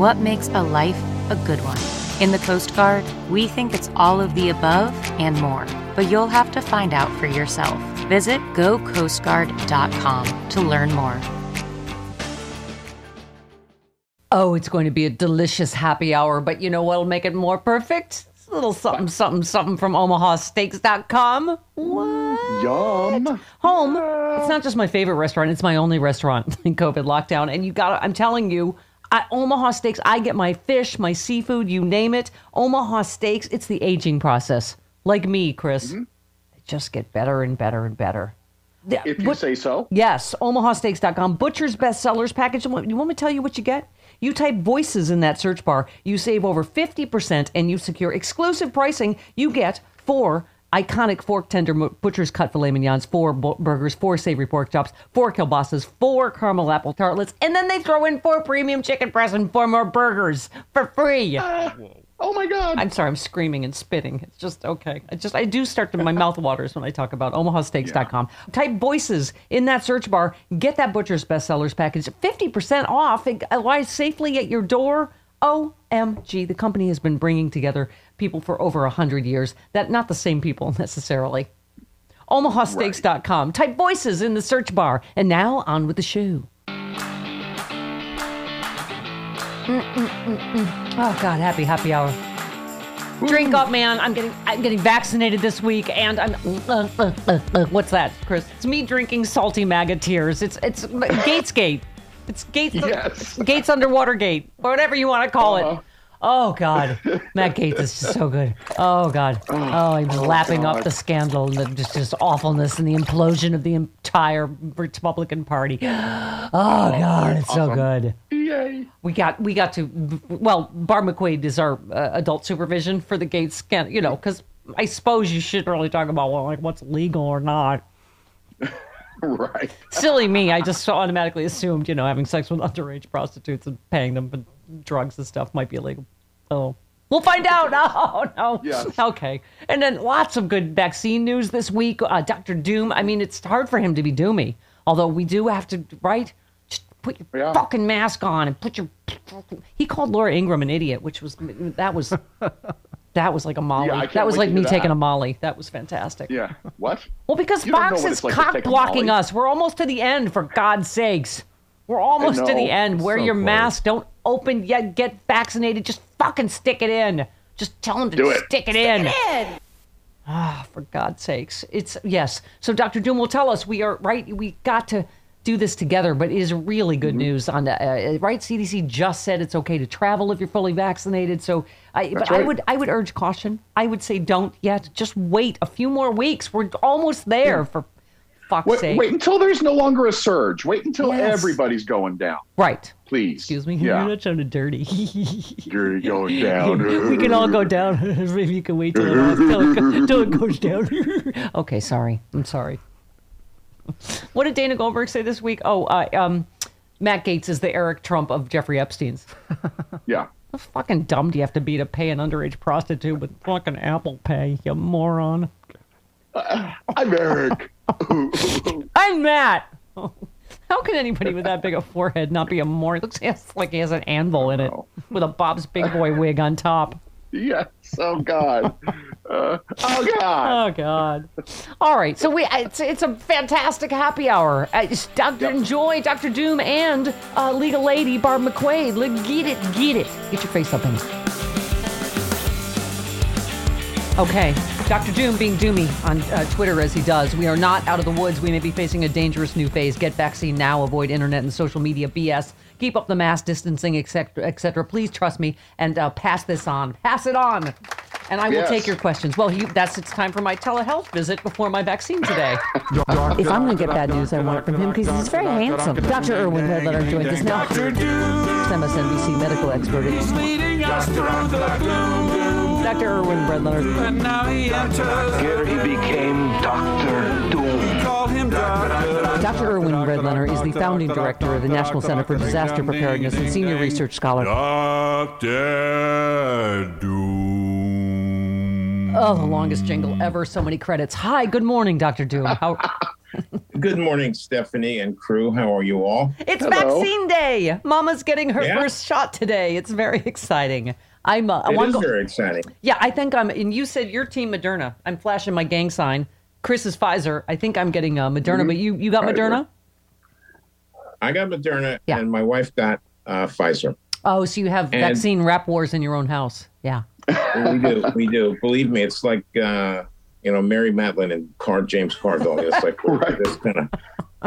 what makes a life a good one? In the Coast Guard, we think it's all of the above and more, but you'll have to find out for yourself. Visit gocoastguard.com to learn more. Oh, it's going to be a delicious happy hour, but you know what'll make it more perfect? It's a little something, something, something from omahasteaks.com. What? Yum. Home. It's not just my favorite restaurant, it's my only restaurant in COVID lockdown. And you got I'm telling you, at Omaha Steaks, I get my fish, my seafood, you name it. Omaha Steaks, it's the aging process. Like me, Chris. Mm-hmm. They just get better and better and better. Yeah, If you but- say so. Yes, omahasteaks.com. Butcher's bestsellers package. You want you want me to tell you what you get? You type voices in that search bar. You save over 50% and you secure exclusive pricing. You get four iconic fork tender butcher's cut filet mignons, four bu- burgers, four savory pork chops, four kielbasa's, four caramel apple tartlets, and then they throw in four premium chicken breasts and four more burgers for free. Uh, oh my God. I'm sorry, I'm screaming and spitting. It's just okay. I just I do start to my mouth waters when I talk about omahasteaks.com. Type voices in that search bar, get that butcher's bestsellers package, 50% off. It arrives safely at your door. OMG, the company has been bringing together people for over 100 years. That not the same people necessarily. omahasteaks.com. Type voices in the search bar. And now on with the show. Oh God, happy happy hour. Drink up, man. I'm getting I'm getting vaccinated this week, and I'm uh, uh, uh, uh, what's that, Chris? It's me drinking salty maggot tears. It's it's Gaetz Gate. It's Gaetz Yes. Gaetz Underwater Gate, or whatever you want to call it. Oh God, Matt Gaetz is just so good. Oh God, oh, I'm lapping up the scandal and the just, just awfulness and the implosion of the entire Republican Party. Oh God, it's so good. Yay. We got we got to well, Barb McQuade is our uh, adult supervision for the Gaetz scandal. you know, because I suppose you shouldn't really talk about well, like what's legal or not. Right. Silly me, I just automatically assumed you know having sex with underage prostitutes and paying them for drugs and stuff might be illegal. Oh. We'll find out. Oh no. Yes. Okay. And then lots of good vaccine news this week. Uh, Doctor Doom. I mean, it's hard for him to be doomy. Although we do have to, right? Just put your Yeah. fucking mask on and put your. He called Laura Ingraham an idiot, which was that was that was like a Molly. Yeah, that was like me taking a Molly. That was fantastic. Yeah. What? Well, because You Fox is like cock blocking us. We're almost to the end, for God's sakes. We're almost to the end. Wear So your close. mask. Don't open yet. Get vaccinated. Just fucking stick it in. Just tell them to Do it. stick it in. Ah, for God's sakes. It's yes. So Dr. Doom will tell us we are right. We got to do this together, but it is really good Mm-hmm. news on the uh, right. CDC just said it's okay to travel if you're fully vaccinated. So, I, but I would I would urge caution. I would say don't yet. Just wait a few more weeks. We're almost there. For fuck's Wait, sake. wait until there's no longer a surge. Wait until Yes. everybody's going down. Right. Please. Excuse me. Yeah. You're not sounding dirty. You're going down. we can all go down. Maybe you can wait till it, all- till it, go- till it goes down. okay, sorry. I'm sorry. What did Dana Goldberg say this week? Oh, uh, um, Matt Gaetz is the Eric Trump of Jeffrey Epstein's. Yeah. How fucking dumb do you have to be to pay an underage prostitute with fucking Apple Pay, you moron? I'm Eric. I'm Matt. How can anybody with that big a forehead not be a moron? It looks like he has an anvil in it with a Bob's Big Boy wig on top. yes. Oh God. Uh, oh God. Oh God! All right, so we it's, it's a fantastic happy hour. Uh, Doctor Yep. Enjoy, Doctor Doom, and uh, Legal Lady Barb McQuade. Like, Get it, get it. Get your face up in it. Okay. Dr. Doom being doomy on uh, Twitter as he does. We are not out of the woods. We may be facing a dangerous new phase. Get vaccine now. Avoid internet and social media BS. Keep up the mass distancing, etc., etc. Please trust me and uh, pass this on. Pass it on. And I will Yes. take your questions. Well, he, that's it's time for my telehealth visit before my vaccine today. if I'm going to get bad news, I want it from him because he's very handsome. Dr. Irwin Redlener joins us now. MSNBC medical expert. Dr. Irwin Redlener. Here he became Doctor Doom. Dr. Irwin Redlener is the founding director of the National Center for Disaster Preparedness and senior research scholar. Doctor Doom. Oh, the longest jingle ever. So many credits. Hi, good morning, Dr. Doom. How, Good morning, Stephanie and crew. How are you all? it's Hello. vaccine day. Mama's getting her Yeah? first shot today. It's very exciting. I'm. Uh, I It wanna is go- very exciting. yeah, I think I'm. And you said your team Moderna. I'm flashing my gang sign. Chris is Pfizer. I think I'm getting uh, Moderna, but you you got Pfizer. Moderna. I got Moderna, Yeah. and my wife got uh, Pfizer. Oh, so you have And- vaccine rap wars in your own house. Yeah. We do, we do. Believe me, it's like uh, you know Mary Matalin and Car James Carville. It's like we're Right. this kind of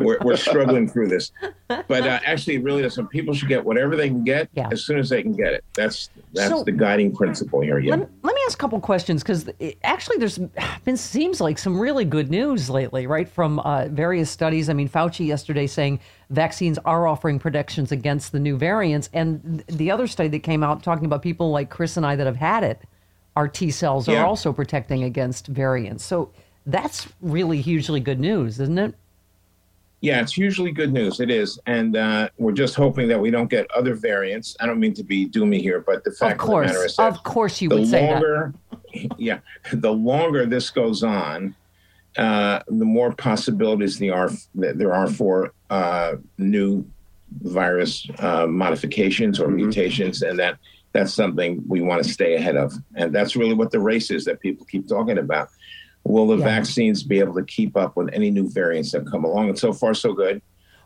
we're, we're struggling through this, but uh, actually, really doesn't. People should get whatever they can get Yeah. as soon as they can get it. That's that's So- the guiding principle here. Yeah. Let, let me ask a couple questions because actually there's been seems like some really good news lately, right? From uh, various studies. I mean, Fauci yesterday saying vaccines are offering protections against the new variants, and the other study that came out talking about people like Chris and I that have had it, our T cells are also protecting against variants. So that's really hugely good news, isn't it? Yeah, it's usually good news. It is, and uh, we're just hoping that we don't get other variants. I don't mean to be doomy here, but the fact Of course, of the matter is that of course, you the would say that. longer, yeah, the longer this goes on, uh, the more possibilities there are that there are for uh, new virus uh, modifications or mutations, and that that's something we want to stay ahead of. And that's really what the race is that people keep talking about. Will the Yeah. vaccines be able to keep up with any new variants that come along? And so far, so good.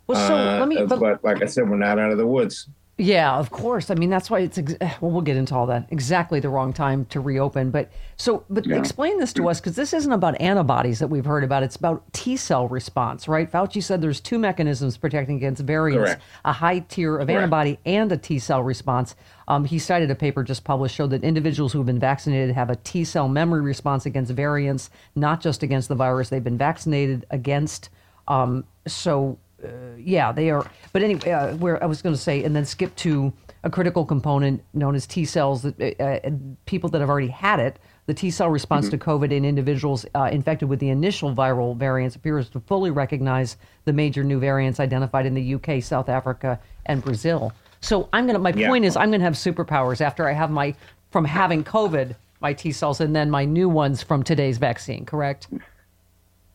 Well, so Uh, let me. but, but- like I said, we're not out of the woods. Yeah, of course. I mean, that's why it's ex- well. We'll get into all that. Exactly the wrong time to reopen. But so, but explain this to us because this isn't about antibodies that we've heard about. It's about T cell response, right? Fauci said there's two mechanisms protecting against variants: Correct. a high tier of Correct. antibody and a T cell response. Um, he cited a paper just published showed that individuals who have been vaccinated have a T cell memory response against variants, not just against the virus they've been vaccinated against. Um, so uh, yeah, they are. But anyway, uh, where I was going to say, and then skip to a critical component known as T cells. That uh, uh, people that have already had it, the T cell response to COVID in individuals uh, infected with the initial viral variants appears to fully recognize the major new variants identified in the UK, South Africa, and Brazil. So I'm gonna. My Yeah. point is, I'm gonna have superpowers after I have my from having COVID, my T cells, and then my new ones from today's vaccine. Correct?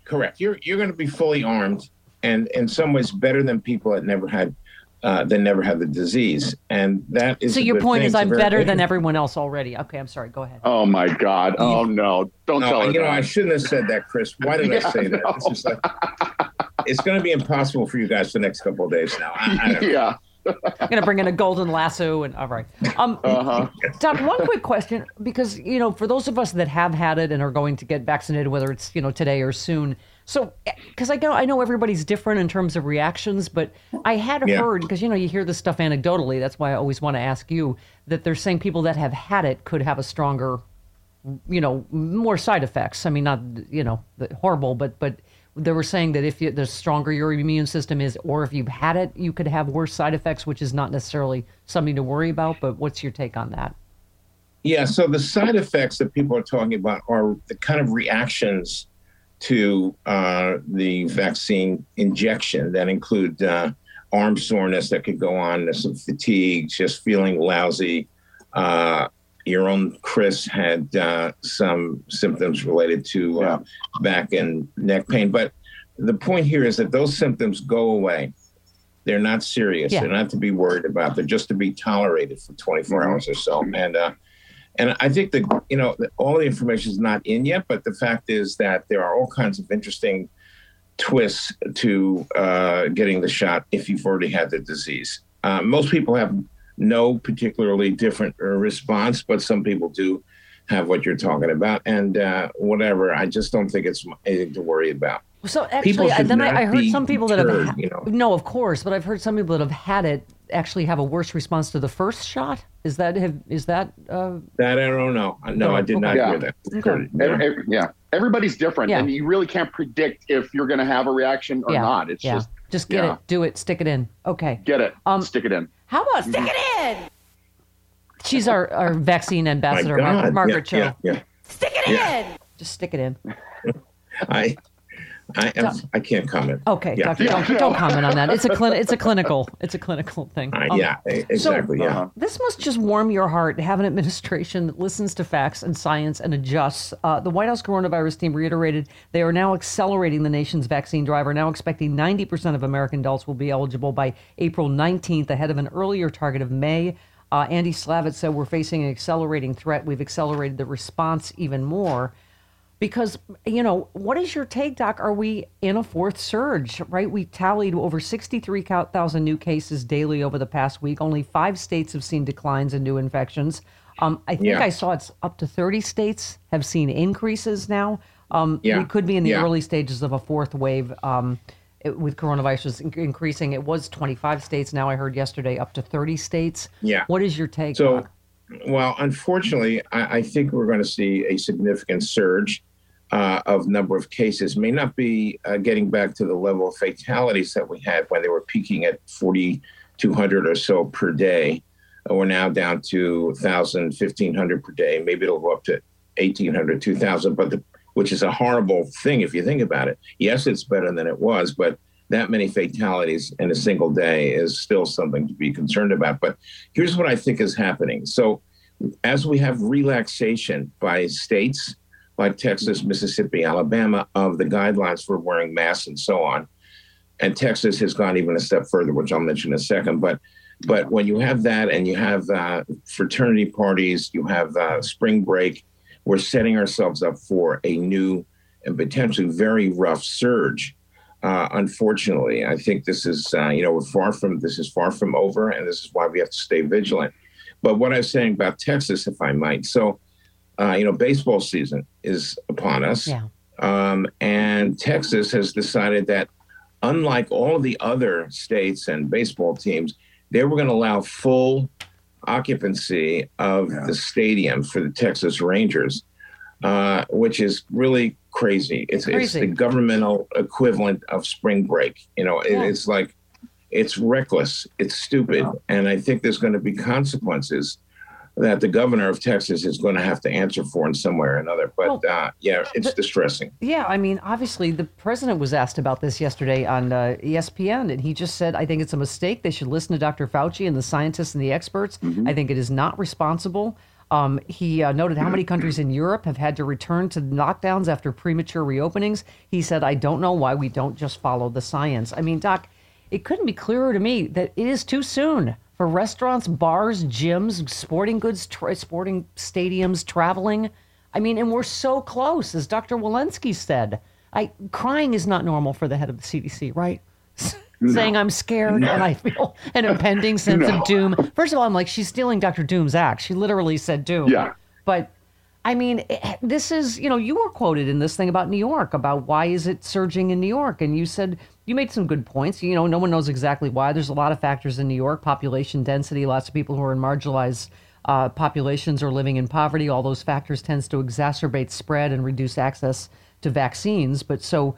Correct. You're you're going to be fully armed, and in some ways better than people that never had uh, that never had the disease, and that is. So your point thing. is, It's a I'm very- better than everyone else already. Okay, I'm sorry. Go ahead. Oh my God! Oh no! Don't No, tell her you know, that. I shouldn't have said that, Chris. Why did I Yeah, say that? no. It's just like it's going to be impossible for you guys the next couple of days now. I, I don't know. yeah. I'm gonna bring in a golden lasso and all right. Um, Uh-huh. Doc, one quick question because you know, for those of us that have had it and are going to get vaccinated, whether it's you know today or soon. So, because I know I know everybody's different in terms of reactions, but I had Yeah. heard because you know you hear this stuff anecdotally. That's why I always want to ask you that they're saying people that have had it could have a stronger, you know, more side effects. I mean, not you know horrible, but but they were saying that if you, the stronger your immune system is, or if you've had it, you could have worse side effects, which is not necessarily something to worry about. But what's your take on that? Yeah, so the side effects that people are talking about are the kind of reactions to uh, the vaccine injection that include uh, arm soreness that could go on, some fatigue, just feeling lousy. Uh, your own Chris had uh, some symptoms related to uh, back and neck pain. But the point here is that those symptoms go away. They're not serious. Yeah. They're not to be worried about. They're just to be tolerated for 24 hours or so. And uh, and I think that you know all the information is not in yet, but the fact is that there are all kinds of interesting twists to uh, getting the shot if you've already had the disease. Uh, most people have no particularly different uh, response, but some people do have what you're talking about, and uh, whatever. I just don't think it's anything to worry about. So People actually, I, then I, I heard some people that have ha- you know. no, of course, but I've heard some people that have had it actually have a worse response to the first shot. Is that have, is that uh, That I don't know. No, I did not Okay. hear that. Okay. Yeah. Ev- ev- yeah, everybody's different, Yeah. and you really can't predict if you're going to have a reaction or yeah not. It's yeah just get yeah. it, do it, stick it in. Okay. get it, Um, stick it in. How about mm-hmm. stick it in? She's our, our vaccine My ambassador, Mar- God. Margaret Cho. yeah, yeah, yeah. Stick it in. Just stick it in. I, I, am, I can't comment. Okay, Yeah. doctor, don't, don't comment on that. It's a clin- It's a clinical. It's a clinical thing. Uh, Um, yeah, exactly. yeah. Uh-huh. This must just warm your heart to have an administration that listens to facts and science and adjusts. Uh, the White House coronavirus team reiterated they are now accelerating the nation's vaccine drive, are now expecting 90% of American adults will be eligible by April 19th, ahead of an earlier target of May. Uh, Andy Slavitt said we're facing an accelerating threat. We've accelerated the response even more. Because, you know, what is your take, Doc? Are we in a fourth surge, right? We tallied over 63,000 new cases daily over the past week. Only five states have seen declines in new infections. Um, I think Yeah. I saw it's up to 30 states have seen increases now. Um, Yeah. We could be in the Yeah. early stages of a fourth wave um, it- with coronavirus in- increasing. It was 25 states. Now I heard yesterday up to 30 states. Yeah. What is your take, So, Doc? well, unfortunately, I, I think we're going to see a significant surge uh, of number of cases. May not be uh, getting back to the level of fatalities that we had when they were peaking at 4,200 or so per day. Uh, we're now down to 1,000, 1,500 per day. Maybe it'll go up to 1,800, 2,000, but the, which is a horrible thing if you think about it. Yes, it's better than it was, but that many fatalities in a single day is still something to be concerned about. But here's what I think is happening. So, as we have relaxation by states like Texas, Mississippi, Alabama of the guidelines for wearing masks and so on, and Texas has gone even a step further, which I'll mention in a second. But but when you have that and you have uh, fraternity parties, you have uh, spring break, we're setting ourselves up for a new and potentially very rough surge. Uh, unfortunately, I think this is uh, you know we're far from this is far from over, and this is why we have to stay vigilant. But what I was saying about Texas, if I might, so uh, you know baseball season is upon us, Yeah. um, and Texas has decided that unlike all of the other states and baseball teams, they were going to allow full occupancy of Yeah. the stadium for the Texas Rangers, uh, which is really crazy. It's, it's the governmental equivalent of spring break. You know, it, it's like it's reckless, it's stupid, and I think there's going to be consequences that the governor of Texas is going to have to answer for in some way or another. But Well, uh, yeah, it's distressing. Yeah, I mean, obviously, the president was asked about this yesterday on uh, ESPN, and he just said, I think it's a mistake. They should listen to Dr. Fauci and the scientists and the experts. I think it is not responsible. Um, he uh, noted how many countries in Europe have had to return to lockdowns after premature reopenings. He said, I don't know why we don't just follow the science. I mean, Doc, it couldn't be clearer to me that it is too soon for restaurants, bars, gyms, sporting goods, tra- sporting stadiums, traveling. I mean, and we're so close, as Dr. Walensky said. I crying is not normal for the head of the CDC, right? Saying I'm scared and I feel an impending sense No. of doom. First of all, I'm like, she's stealing Dr. Doom's act. She literally said doom. Yeah. But I mean, eh, this is, you know, you were quoted in this thing about New York about why is it surging in New York? And you said, you made some good points. You know, no one knows exactly why. There's a lot of factors in New York population density, lots of people who are in marginalized uh, populations are living in poverty. All those factors tends to exacerbate spread and reduce access to vaccines. But so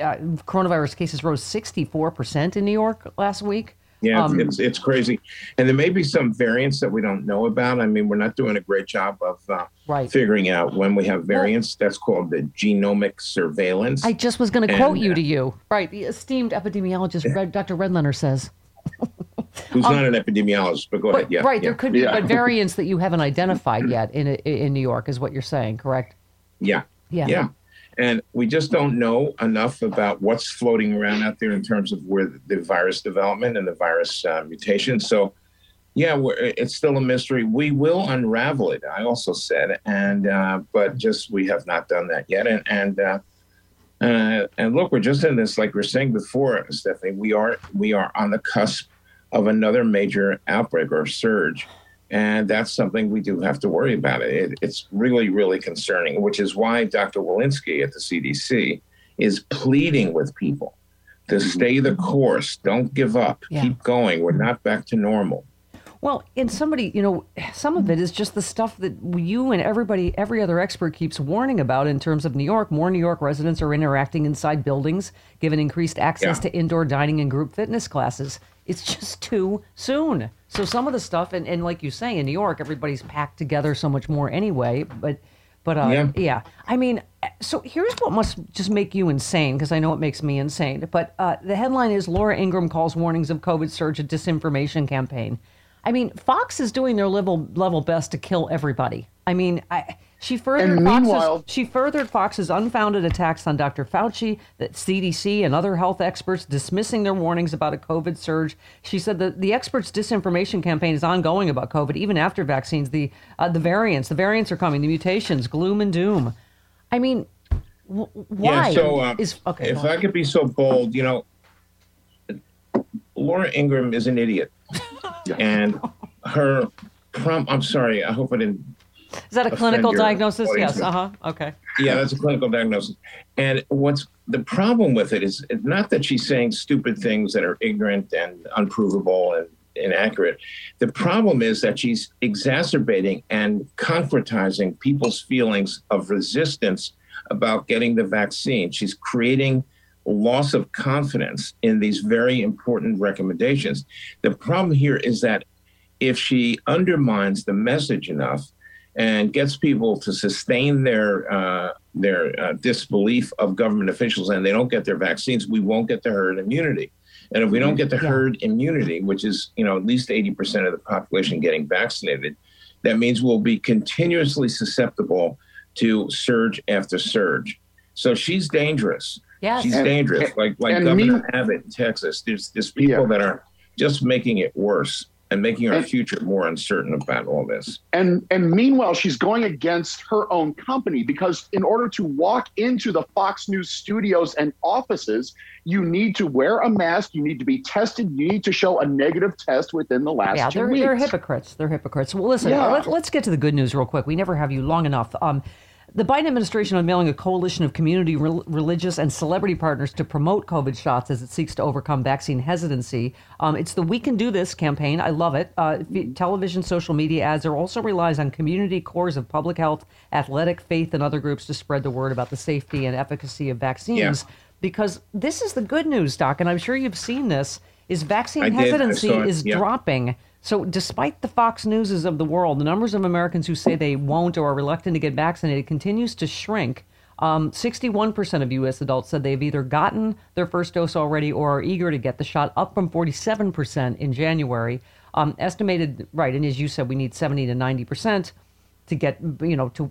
uh, coronavirus cases rose 64% in New York last week. Yeah, Um, it's it's crazy, and there may be some variants that we don't know about. I mean, we're not doing a great job of uh, Right. figuring out when we have variants. That's called the genomic surveillance. I just was going to quote you uh, to you. Right. The esteemed epidemiologist, Red, Dr. Redlener says. who's not an epidemiologist, but go But, ahead. Yeah, right. yeah. There could be Yeah. but variants that you haven't identified yet in in New York, is what you're saying, correct? Yeah. Yeah. Yeah. And we just don't know enough about what's floating around out there in terms of where the virus development and the virus uh, mutation. So, yeah, it's still a mystery. We will unravel it. I also said, and uh, but just we have not done that yet. And and uh, uh, and look, we're just in this, like we are saying before, Stephanie. We are we are on the cusp of another major outbreak or surge. And that's something we do have to worry about. It, it's really, really concerning, which is why Dr. Walensky at the CDC is pleading with people to mm-hmm. stay the course. Don't give up. Yeah. Keep going. We're not back to normal. Well, and somebody, you know, some of it is just the stuff that you and everybody, every other expert keeps warning about in terms of New York. More New York residents are interacting inside buildings, given increased access Yeah. to indoor dining and group fitness classes. It's just too soon. So some of the stuff, and, and like you say, in New York, everybody's packed together so much more anyway. But, but uh, Yeah. yeah, I mean, so here's what must just make you insane, because I know it makes me insane. But uh, the headline is Laura Ingraham calls warnings of COVID surge a disinformation campaign. I mean, Fox is doing their level level best to kill everybody. I mean, I, she furthered Fox's, she furthered Fox's unfounded attacks on Dr. Fauci, the CDC, and other health experts, dismissing their warnings about a COVID surge. She said that the experts' disinformation campaign is ongoing about COVID, even after vaccines. The uh, the variants, the variants are coming, the mutations, gloom and doom. I mean, w- why Yeah, so um, is okay? if. I could be so bold, you know, Laura Ingraham is an idiot. And her prom I'm sorry, I hope I didn't is that a clinical diagnosis? audience. Yes. Uh huh. Okay. yeah, that's a clinical diagnosis. And what's the problem with it is not that she's saying stupid things that are ignorant and unprovable and inaccurate. The problem is that she's exacerbating and concretizing people's feelings of resistance about getting the vaccine. She's creating loss of confidence in these very important recommendations. The problem here is that if she undermines the message enough and gets people to sustain their uh, their uh, disbelief of government officials and they don't get their vaccines, we won't get the herd immunity. And if we don't get the Yeah. herd immunity, which is you know at least eighty percent of the population getting vaccinated, that means we'll be continuously susceptible to surge after surge. So she's dangerous. Yes. She's And- dangerous. Like like Governor mean- Abbott in Texas. There's there's people Yeah. that are just making it worse and making our And- future more uncertain about all this. And and meanwhile, she's going against her own company because in order to walk into the Fox News studios and offices, you need to wear a mask, you need to be tested, you need to show a negative test within the last yeah, two they're, weeks. they're hypocrites. They're hypocrites. Well, listen, Yeah. let, let's get to the good news real quick. We never have you long enough. Um, the Biden administration unveiling a coalition of community, rel- religious, and celebrity partners to promote COVID shots as it seeks to overcome vaccine hesitancy. Um, it's the We Can Do This campaign. I love it. Uh, f- television, social media ads. are also relies on community corps of public health, athletic, faith, and other groups to spread the word about the safety and efficacy of vaccines. Because this is the good news, Doc, and I'm sure you've seen this. Is vaccine I hesitancy is Yeah. dropping. So, despite the Fox Newses of the world, the numbers of Americans who say they won't or are reluctant to get vaccinated continues to shrink. Um, 61% of U.S. adults said they've either gotten their first dose already or are eager to get the shot, up from 47% in January. Um, estimated, right, and as you said, we need 70 to 90% to get, you know, to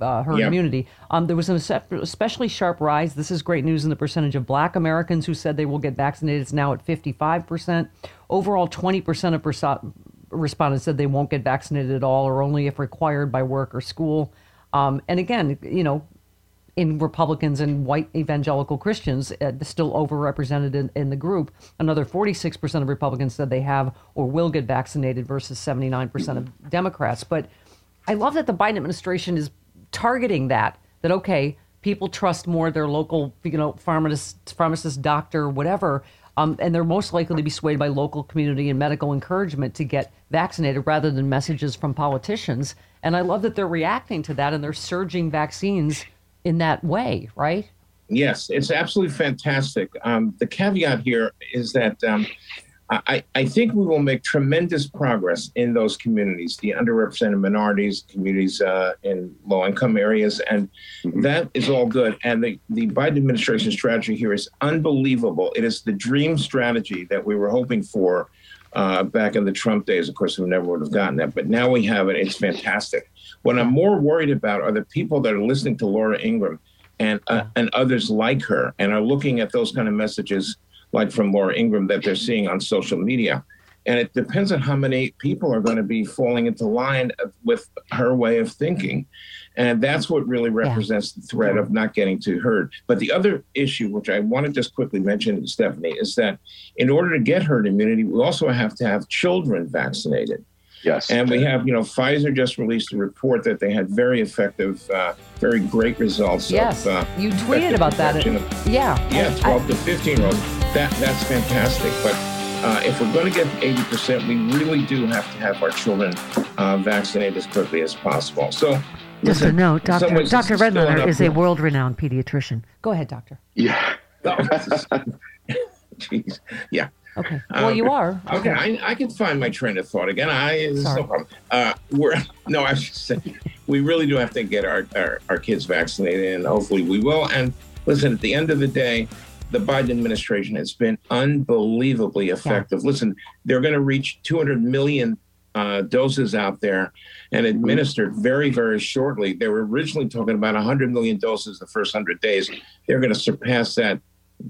uh, herd Yeah. immunity. Um, there was an especially sharp rise. This is great news in the percentage of black Americans who said they will get vaccinated. It's now at 55%. Overall, 20% of perso- respondents said they won't get vaccinated at all or only if required by work or school. Um, and again, you know, in Republicans and white evangelical Christians, uh, still overrepresented in, in the group. Another 46% of Republicans said they have or will get vaccinated versus 79% of Democrats. But I love that the Biden administration is targeting that, that, okay, people trust more their local, you know, pharmacist, pharmacist doctor, whatever. Um, and they're most likely to be swayed by local community and medical encouragement to get vaccinated rather than messages from politicians. And I love that they're reacting to that and they're surging vaccines in that way, right? Yes, it's absolutely fantastic. Um, the caveat here is that um, I, I think we will make tremendous progress in those communities, the underrepresented minorities, communities uh, in low income areas, and that is all good. And the, the Biden administration strategy here is unbelievable. It is the dream strategy that we were hoping for uh, back in the Trump days. Of course, we never would have gotten that, but now we have it. It's fantastic. What I'm more worried about are the people that are listening to Laura Ingraham and uh, and others like her and are looking at those kind of messages like from Laura Ingraham that they're seeing on social media. And it depends on how many people are going to be falling into line with her way of thinking. And that's what really represents the threat of not getting to herd. But the other issue, which I want to just quickly mention, Stephanie, is that in order to get herd immunity, we also have to have children vaccinated. Yes. And we have, you know, Pfizer just released a report that they had very effective, uh, very great results. Yes. Of, uh, you tweeted about that. of- yeah. yeah, I- 12 to 15 year olds. That that's fantastic. But uh, if we're going to get 80 percent, we really do have to have our children uh, vaccinated as quickly as possible. So, Just a note, in Dr. ways, Dr. this is Redlener is a world renowned pediatrician. Go ahead, doctor. yeah. Oh, this is- Jeez. Yeah. Okay. Well, Um, you are. Okay, I, I can find my train of thought again. I Sorry. no problem. Uh, we're no, I should say we really do have to get our, our our kids vaccinated, and hopefully we will. And listen, at the end of the day, the Biden administration has been unbelievably effective. Listen, they're going to reach 200 million uh, doses out there and administered very, very shortly. They were originally talking about 100 million doses the first 100 days. They're going to surpass that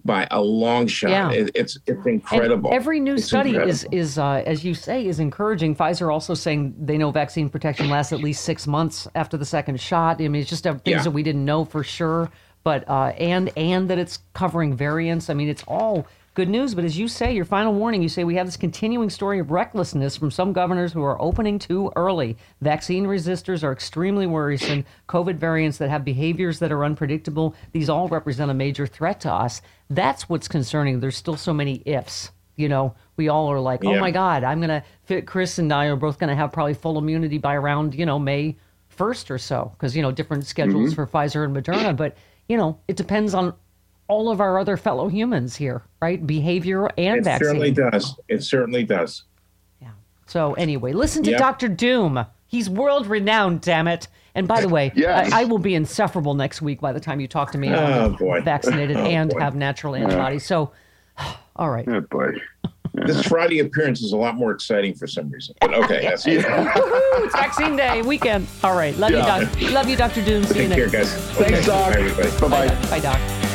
by a long shot. Yeah. It, it's it's And incredible. every new It's study is incredible. is uh, as you say is encouraging. Pfizer also saying they know vaccine protection lasts at least six months after the second shot. I mean, it's just uh, things Yeah. that we didn't know for sure. But uh, and and that it's covering variants. I mean, it's all good news. But as you say, your final warning, you say we have this continuing story of recklessness from some governors who are opening too early. Vaccine resistors are extremely worrisome. COVID variants that have behaviors that are unpredictable. These all represent a major threat to us. That's what's concerning. There's still so many ifs. You know, we all are like, oh Yeah. my God, I'm gonna fit. Chris and I are both gonna have probably full immunity by around you know May first or so, because you know different schedules mm-hmm. for Pfizer and Moderna. But you know, it depends on all of our other fellow humans here, right? Behavior and vaccine. It vaccine. certainly does. It certainly does. Yeah. So anyway, listen to Yep. Dr. Doom. He's world renowned, damn it. And by the way, Yes. I, I will be insufferable next week by the time you talk to me. Oh, I'll be boy. Vaccinated Oh, and boy. have natural antibodies. So, all right. Oh boy. This Friday appearance is a lot more exciting for some reason. But okay, that's Woohoo, it's vaccine day weekend. All right. Love Yeah. you, Doc. Love you, Dr. Doom. See you Take care, next. guys. Thanks, Okay. Doc. Bye, everybody. Bye bye. Bye, Doc.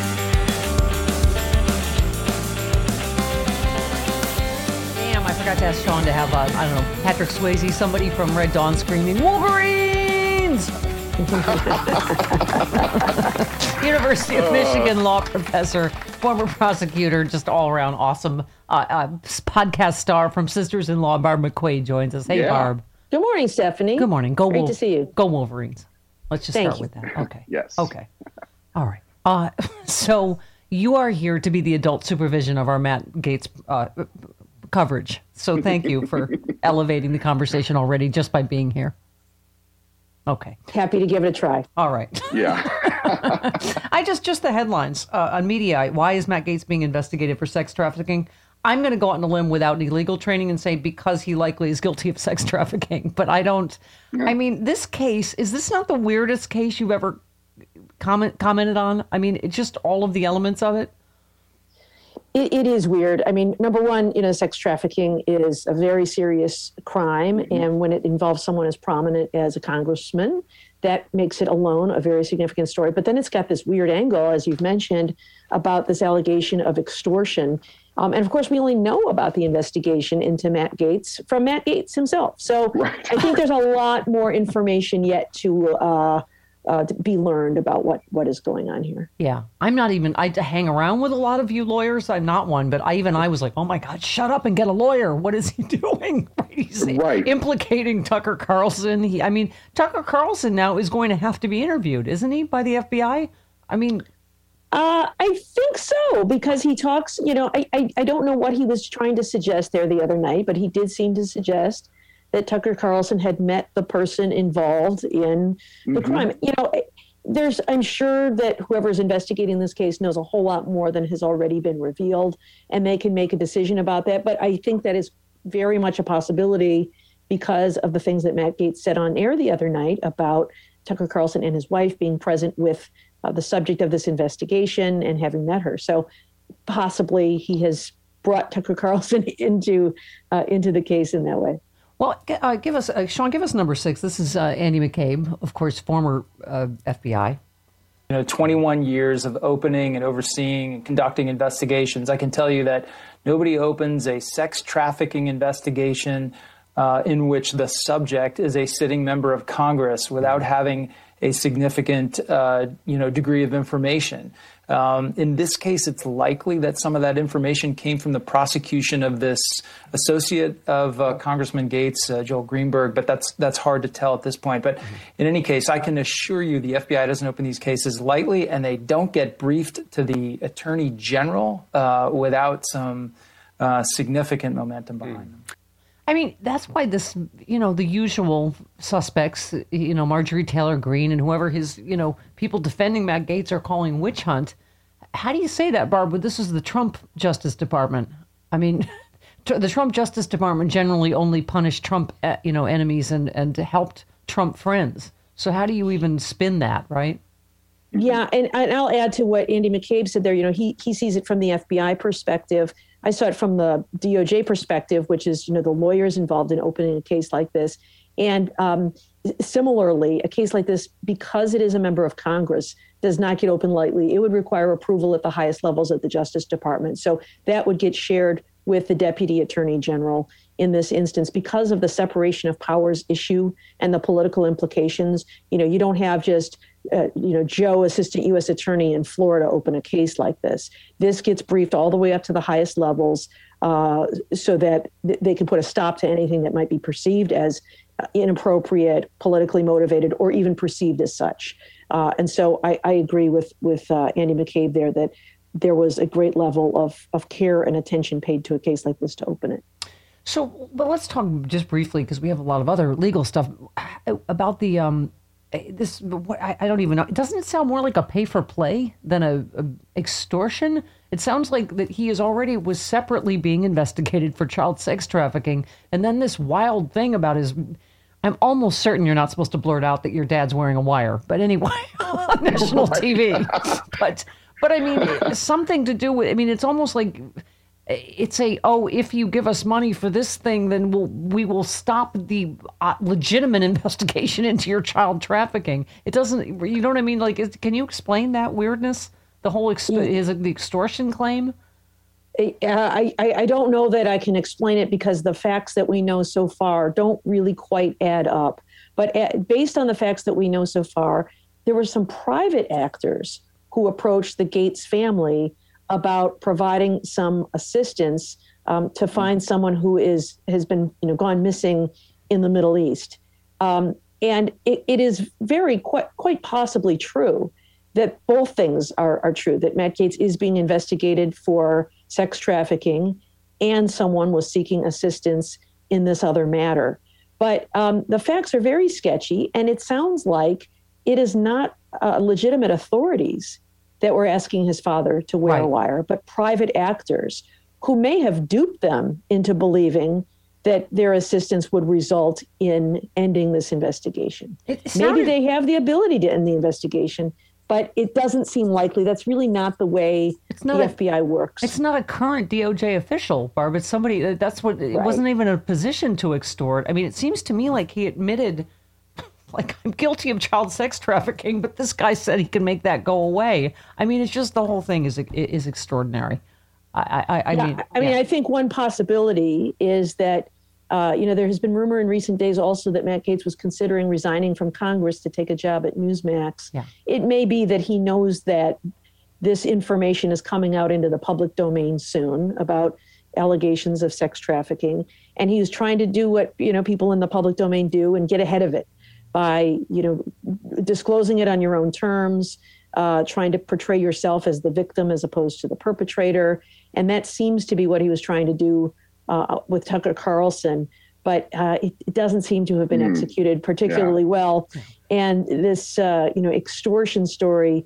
Forgot to ask Sean to have, uh, I don't know, Patrick Swayze, somebody from Red Dawn screaming, Wolverines! University of Michigan law professor, former prosecutor, just all around awesome uh, uh, podcast star from Sisters in Law, Barb McQuade joins us. Hey, Yeah. Barb. Good morning, Stephanie. Good morning. Go Great Wolf- to see you. Go Wolverines. Let's just Thank start you. with that. Okay. Yes. Okay. All right. Uh, so you are here to be the adult supervision of our Matt Gaetz uh, coverage. So thank you for elevating the conversation already just by being here. Okay. Happy to give it a try. All right. Yeah. I just just the headlines uh, on media. Why is Matt Gaetz being investigated for sex trafficking? I'm going to go out on a limb without any legal training and say because he likely is guilty of sex trafficking. But I don't. I mean, this case is this not the weirdest case you've ever comment commented on? I mean, it's just all of the elements of it. It, it is weird. I mean, number one, you know, sex trafficking is a very serious crime. And when it involves someone as prominent as a congressman, that makes it alone a very significant story. But then it's got this weird angle, as you've mentioned, about this allegation of extortion. Um, and of course, we only know about the investigation into Matt Gaetz from Matt Gaetz himself. So Right. I think there's a lot more information yet to, uh, uh, to be learned about what, what is going on here. Yeah, I'm not even. I hang around with a lot of you lawyers. I'm not one, but I even I was like, oh my god, shut up and get a lawyer. What is he doing? He's Right. implicating Tucker Carlson. He, I mean, Tucker Carlson now is going to have to be interviewed, isn't he, by the FBI? I mean, Uh, I think so because he talks. You know, I, I I don't know what he was trying to suggest there the other night, but he did seem to suggest that Tucker Carlson had met the person involved in the crime. You know, there's I'm sure that whoever's investigating this case knows a whole lot more than has already been revealed, and they can make a decision about that. But I think that is very much a possibility because of the things that Matt Gaetz said on air the other night about Tucker Carlson and his wife being present with uh, the subject of this investigation and having met her. So possibly he has brought Tucker Carlson into uh, into the case in that way. Well, uh, give us uh, Sean. Give us number six. This is uh, Andy McCabe, of course, former uh, FBI. you know 21 years of opening and overseeing and conducting investigations i can tell you that nobody opens a sex trafficking investigation uh, in which the subject is a sitting member of congress without having a significant, uh, you know, degree of information. Um, in this case, it's likely that some of that information came from the prosecution of this associate of uh, Congressman Gaetz, uh, Joel Greenberg, but that's that's hard to tell at this point. But in any case, I can assure you the FBI doesn't open these cases lightly, and they don't get briefed to the Attorney General uh, without some uh, significant momentum behind them. I mean, that's why this, you know, the usual suspects, you know, Marjorie Taylor Greene and whoever his, you know, people defending Matt Gaetz are calling witch hunt. How do you say that, Barbara? This is the Trump Justice Department. I mean, the Trump Justice Department generally only punished Trump, uh, you know, enemies and and helped Trump friends. So how do you even spin that, right? Yeah, and, and I'll add to what Andy McCabe said there. You know, he he sees it from the FBI perspective. I saw it from the DOJ perspective, which is you know the lawyers involved in opening a case like this, and um, similarly, a case like this, because it is a member of Congress, does not get open lightly. It would require approval at the highest levels of the Justice Department. So that would get shared with the Deputy Attorney General in this instance because of the separation of powers issue and the political implications. You know, you don't have just uh, you know, Joe, assistant U.S. attorney in Florida, open a case like this. This gets briefed all the way up to the highest levels uh, so that th- they can put a stop to anything that might be perceived as inappropriate, politically motivated, or even perceived as such. Uh, and so I, I, agree with with uh, Andy McCabe there that there was a great level of of care and attention paid to a case like this to open it. So, but let's talk just briefly because we have a lot of other legal stuff about the um, this I, I, don't even know doesn't it sound more like a pay for play than a, a, extortion it sounds like that he is already was separately being investigated for child sex trafficking and then this wild thing about his i'm almost certain you're not supposed to blurt out that your dad's wearing a wire but anyway on national tv but but i mean something to do with i mean it's almost like it's a oh if you give us money for this thing then we'll we will stop the uh, legitimate investigation into your child trafficking. It doesn't you know what i mean? Like is, can you explain that weirdness? The whole is it the extortion claim I, I, I don't know that I can explain it because the facts that we know so far don't really quite add up. But at, based on the facts that we know so far, there were some private actors who approached the Gaetz family about providing some assistance um, to find someone who is has been you know gone missing in the Middle East. Um, and it, it is very quite quite possibly true that both things are, are true that Matt Gaetz is being investigated for sex trafficking and someone was seeking assistance in this other matter. But um, the facts are very sketchy, and it sounds like it is not uh, legitimate authorities that were asking his father to wear right. a wire, but private actors who may have duped them into believing that their assistance would result in ending this investigation. Maybe they have the ability to end the investigation, but it doesn't seem likely. That's really not the way it's not the a, FBI works. It's not a current DOJ official, Barb. It's somebody that's what it right. wasn't even a position to extort. I mean, it seems to me like he admitted like I'm guilty of child sex trafficking, but this guy said he can make that go away. I mean, it's just the whole thing is is extraordinary. I, I, I yeah, mean, I mean, yeah. I think one possibility is that uh, you know there has been rumor in recent days also that Matt Gaetz was considering resigning from Congress to take a job at Newsmax. Yeah. It may be that he knows that this information is coming out into the public domain soon about allegations of sex trafficking, and he's trying to do what you know people in the public domain do and get ahead of it by you know disclosing it on your own terms uh, trying to portray yourself as the victim as opposed to the perpetrator and that seems to be what he was trying to do uh, with tucker carlson but uh, it, it, doesn't seem to have been mm. executed particularly yeah. well and this uh, you know extortion story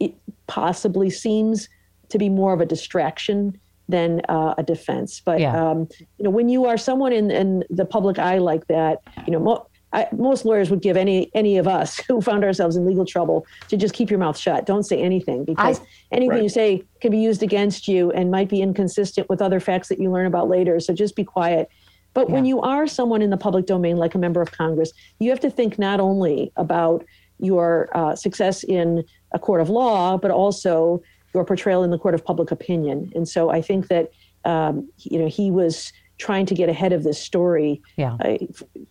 it possibly seems to be more of a distraction than uh, a defense. But yeah. um, you know, when you are someone in, in the public eye like that, you know, mo- I, most lawyers would give any any of us who found ourselves in legal trouble to just keep your mouth shut. Don't say anything because I, anything right. you say can be used against you and might be inconsistent with other facts that you learn about later. So just be quiet. But yeah. when you are someone in the public domain, like a member of Congress, you have to think not only about your uh, success in a court of law, but also your portrayal in the court of public opinion. And so I think that um, you know he was trying to get ahead of this story yeah. uh,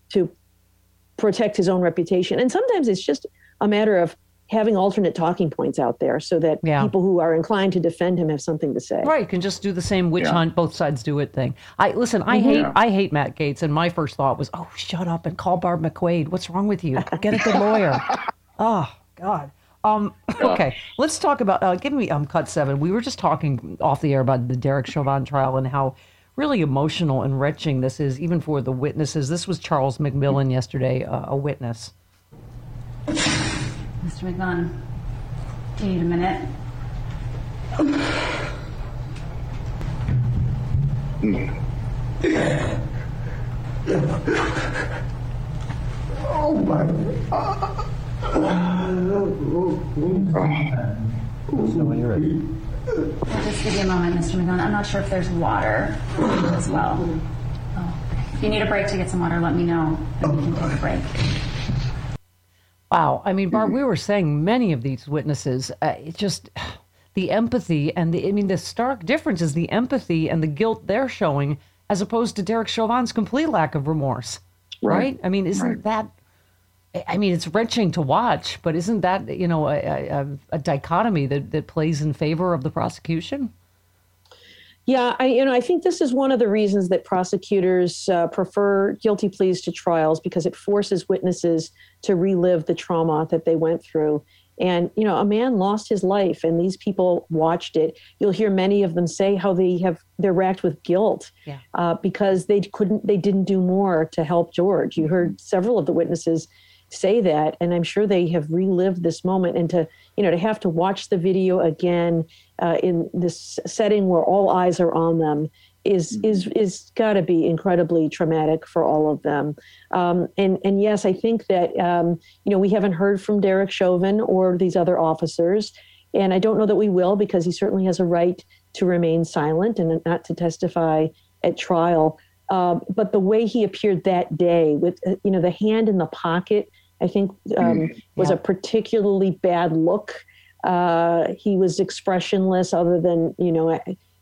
to protect his own reputation. And sometimes it's just a matter of having alternate talking points out there so that Yeah. people who are inclined to defend him have something to say. Right, you can just do the same witch Yeah. hunt, both sides do it thing. I listen. I Mm-hmm. hate Yeah. I hate Matt Gaetz, and my first thought was, oh, shut up and call Barb McQuade. What's wrong with you? Get a good lawyer. oh God. Um, okay, let's talk about. Uh, give me um, cut seven. We were just talking off the air about the Derek Chauvin trial and how really emotional and wrenching this is, even for the witnesses. This was Charles McMillian yesterday, uh, a witness. Mr. McMillian, do you need a minute? I'll just give you a moment, Mr. McMillian. I'm not sure if there's water as well. Oh. If you need a break to get some water, let me know, and we can take a break. Wow. I mean, Barb, we were saying many of these witnesses, uh, it just the empathy and the, I mean, the stark difference is the empathy and the guilt they're showing as opposed to Derek Chauvin's complete lack of remorse. Right. Right. I mean, isn't Right. that, I mean, it's wrenching to watch, but isn't that, you know, a, a, a dichotomy that, that plays in favor of the prosecution? Yeah, I you know I think this is one of the reasons that prosecutors uh, prefer guilty pleas to trials because it forces witnesses to relive the trauma that they went through. And you know, a man lost his life, and these people watched it. You'll hear many of them say how they have they're racked with guilt Yeah. uh, because they couldn't, they didn't do more to help George. You heard several of the witnesses say that, and I'm sure they have relived this moment. And to you know, to have to watch the video again uh, in this setting where all eyes are on them is is is got to be incredibly traumatic for all of them. Um, and and yes, I think that um, you know we haven't heard from Derek Chauvin or these other officers, and I don't know that we will because he certainly has a right to remain silent and not to testify at trial. Um, but the way he appeared that day, with uh, you know the hand in the pocket, I think um, was Yeah. a particularly bad look. Uh, he was expressionless, other than you know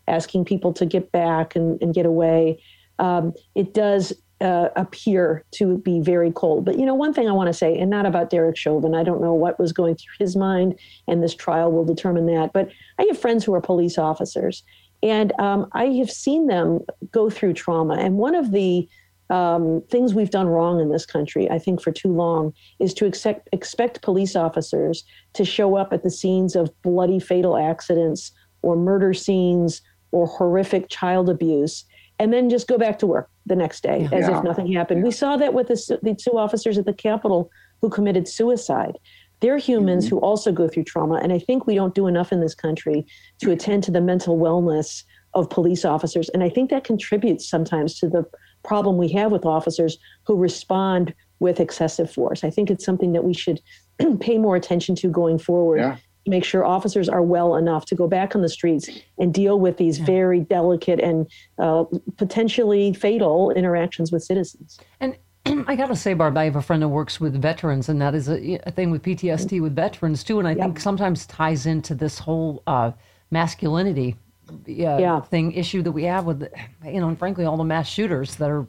asking people to get back and, and get away. Um, it does uh, appear to be very cold. But you know, one thing I want to say, and not about Derek Chauvin. I don't know what was going through his mind, and this trial will determine that. But I have friends who are police officers, and um, I have seen them go through trauma. And one of the um, things we've done wrong in this country, I think, for too long, is to expect expect police officers to show up at the scenes of bloody, fatal accidents or murder scenes or horrific child abuse, and then just go back to work the next day as Yeah. if nothing happened. We saw that with the, the two officers at the Capitol who committed suicide. They're humans who also go through trauma, and I think we don't do enough in this country to attend to the mental wellness of police officers. And I think that contributes sometimes to the problem we have with officers who respond with excessive force. I think it's something that we should pay more attention to going forward. Yeah. Make sure officers are well enough to go back on the streets and deal with these very delicate and uh, potentially fatal interactions with citizens. And I got to say, Barb, I have a friend that works with veterans, and that is a, a thing with PTSD with veterans too. And I think sometimes ties into this whole uh, masculinity uh, Yeah. thing issue that we have with, you know, and frankly, all the mass shooters that are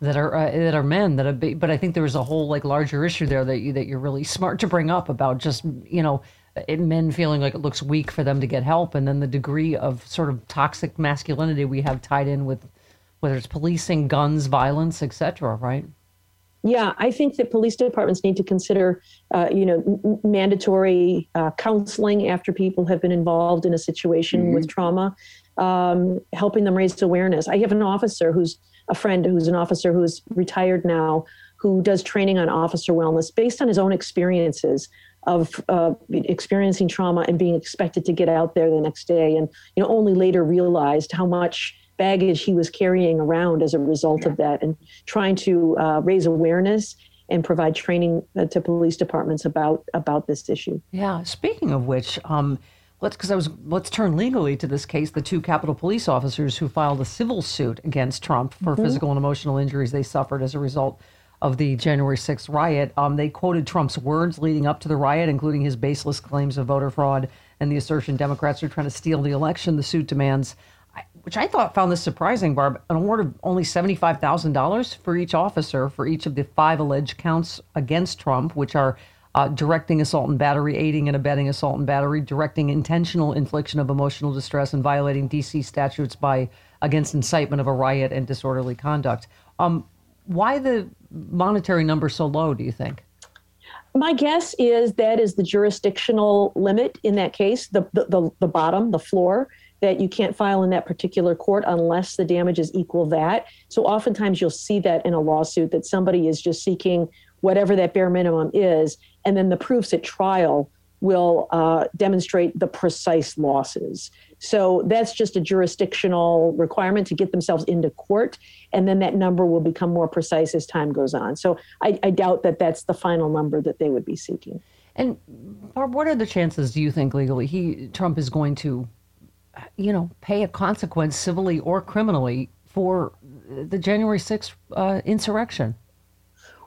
that are uh, that are men that are. Big, but I think there is a whole like larger issue there that you that you're really smart to bring up about just you know. It, men feeling like it looks weak for them to get help, and then the degree of sort of toxic masculinity we have tied in with whether it's policing, guns, violence, etc. Right? Yeah, I think that police departments need to consider, uh, you know, m- mandatory uh, counseling after people have been involved in a situation with trauma, um, helping them raise awareness. I have an officer who's a friend who's an officer who's retired now, who does training on officer wellness based on his own experiences of uh, experiencing trauma and being expected to get out there the next day, and you know, only later realized how much baggage he was carrying around as a result of that, and trying to uh, raise awareness and provide training uh, to police departments about about this issue. Yeah. Speaking of which, um, let's because I was let's turn legally to this case. The two Capitol police officers who filed a civil suit against Trump for physical and emotional injuries they suffered as a result of the January 6th riot. Um, they quoted Trump's words leading up to the riot, including his baseless claims of voter fraud and the assertion Democrats are trying to steal the election. The suit demands. Which I thought found this surprising, Barb. An award of only seventy-five thousand dollars for each officer for each of the five alleged counts against Trump, which are uh, directing assault and battery, aiding and abetting assault and battery, directing intentional infliction of emotional distress, and violating DC statutes by against incitement of a riot and disorderly conduct. Um, why the monetary number so low? Do you think? My guess is that is the jurisdictional limit in that case, the, the, the, the bottom, the floor, that you can't file in that particular court unless the damages equal that. So oftentimes you'll see that in a lawsuit that somebody is just seeking whatever that bare minimum is, and then the proofs at trial will uh, demonstrate the precise losses. So that's just a jurisdictional requirement to get themselves into court, and then that number will become more precise as time goes on. So I, I doubt that that's the final number that they would be seeking. And Barb, what are the chances do you think legally he Trump is going to, you know, pay a consequence civilly or criminally for the January 6th uh, insurrection?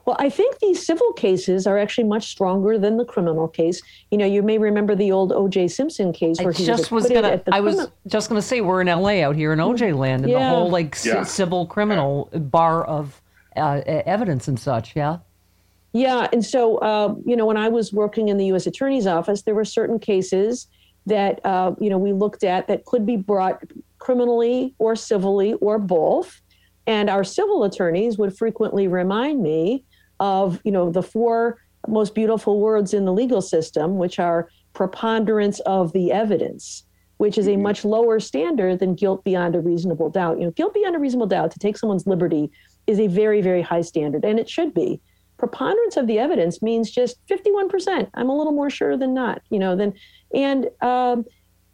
Well, I think these civil cases are actually much stronger than the criminal case. You know, you may remember the old O.J. Simpson case where I he just was was gonna. at the I was criminal- just gonna say we're in L.A. out here in O.J. land, and the whole like c- civil criminal bar of uh, evidence and such. Yeah. Yeah, and so uh, you know, when I was working in the U.S. Attorney's office, there were certain cases that uh, you know we looked at that could be brought criminally or civilly or both, and our civil attorneys would frequently remind me of you know the four most beautiful words in the legal system, which are preponderance of the evidence, which is a much lower standard than guilt beyond a reasonable doubt. You know, guilt beyond a reasonable doubt to take someone's liberty is a very, very high standard, and it should be. Preponderance of the evidence means just 51%. I'm a little more sure than not, you know, than, and um,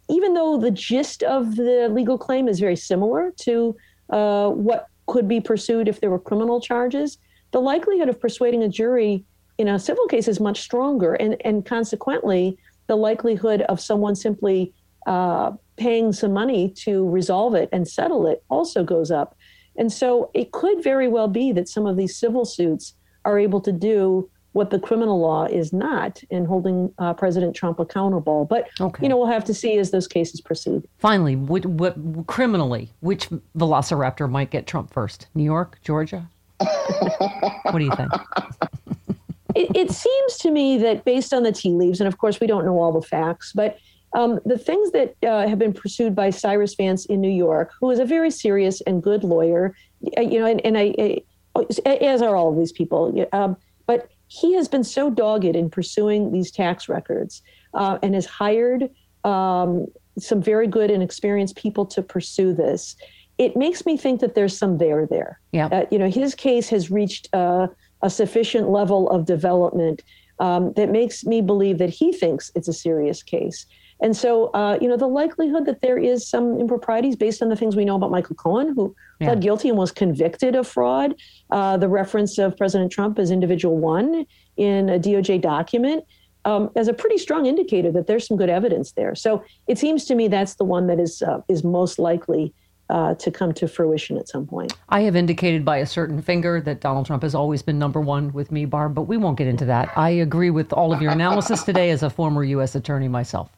even though the gist of the legal claim is very similar to uh, what could be pursued if there were criminal charges, the likelihood of persuading a jury in a civil case is much stronger, and, and consequently, the likelihood of someone simply uh, paying some money to resolve it and settle it also goes up. And so it could very well be that some of these civil suits are able to do what the criminal law is not in holding uh, President Trump accountable. But, Okay. you know, we'll have to see as those cases proceed. Finally, what, what criminally, which Velociraptor might get Trump first? New York, Georgia. what do you think? it, it seems to me that based on the tea leaves, and of course we don't know all the facts, but um, the things that uh, have been pursued by Cyrus Vance in New York, who is a very serious and good lawyer, you know, and, and I, I, as are all of these people, um, but he has been so dogged in pursuing these tax records uh, and has hired um, some very good and experienced people to pursue this. It makes me think that there's some there there. Yeah. Uh, you know, his case has reached uh, a sufficient level of development um, that makes me believe that he thinks it's a serious case. And so, uh, you know, the likelihood that there is some improprieties based on the things we know about Michael Cohen, who Yeah. pled guilty and was convicted of fraud, uh, the reference of President Trump as individual one in a DOJ document, um, as a pretty strong indicator that there's some good evidence there. So it seems to me that's the one that is uh, is most likely uh, to come to fruition at some point. I have indicated by a certain finger that Donald Trump has always been number one with me, Barb, but we won't get into that. I agree with all of your analysis today as a former U.S. attorney myself.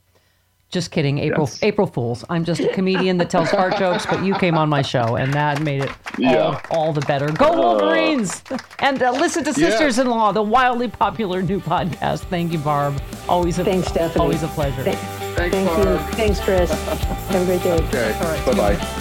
Just kidding, April Yes. April Fools. I'm just a comedian that tells fart jokes, but you came on my show, and that made it Yeah. all, all the better. Go Wolverines! and uh, listen to Yeah. Sisters in Law, the wildly popular new podcast. Thank you, Barb. Always a Thanks, Stephanie. always a pleasure. Thank, Thanks, thank you. Thanks, Chris. Have a great day. Okay. All right. Bye bye.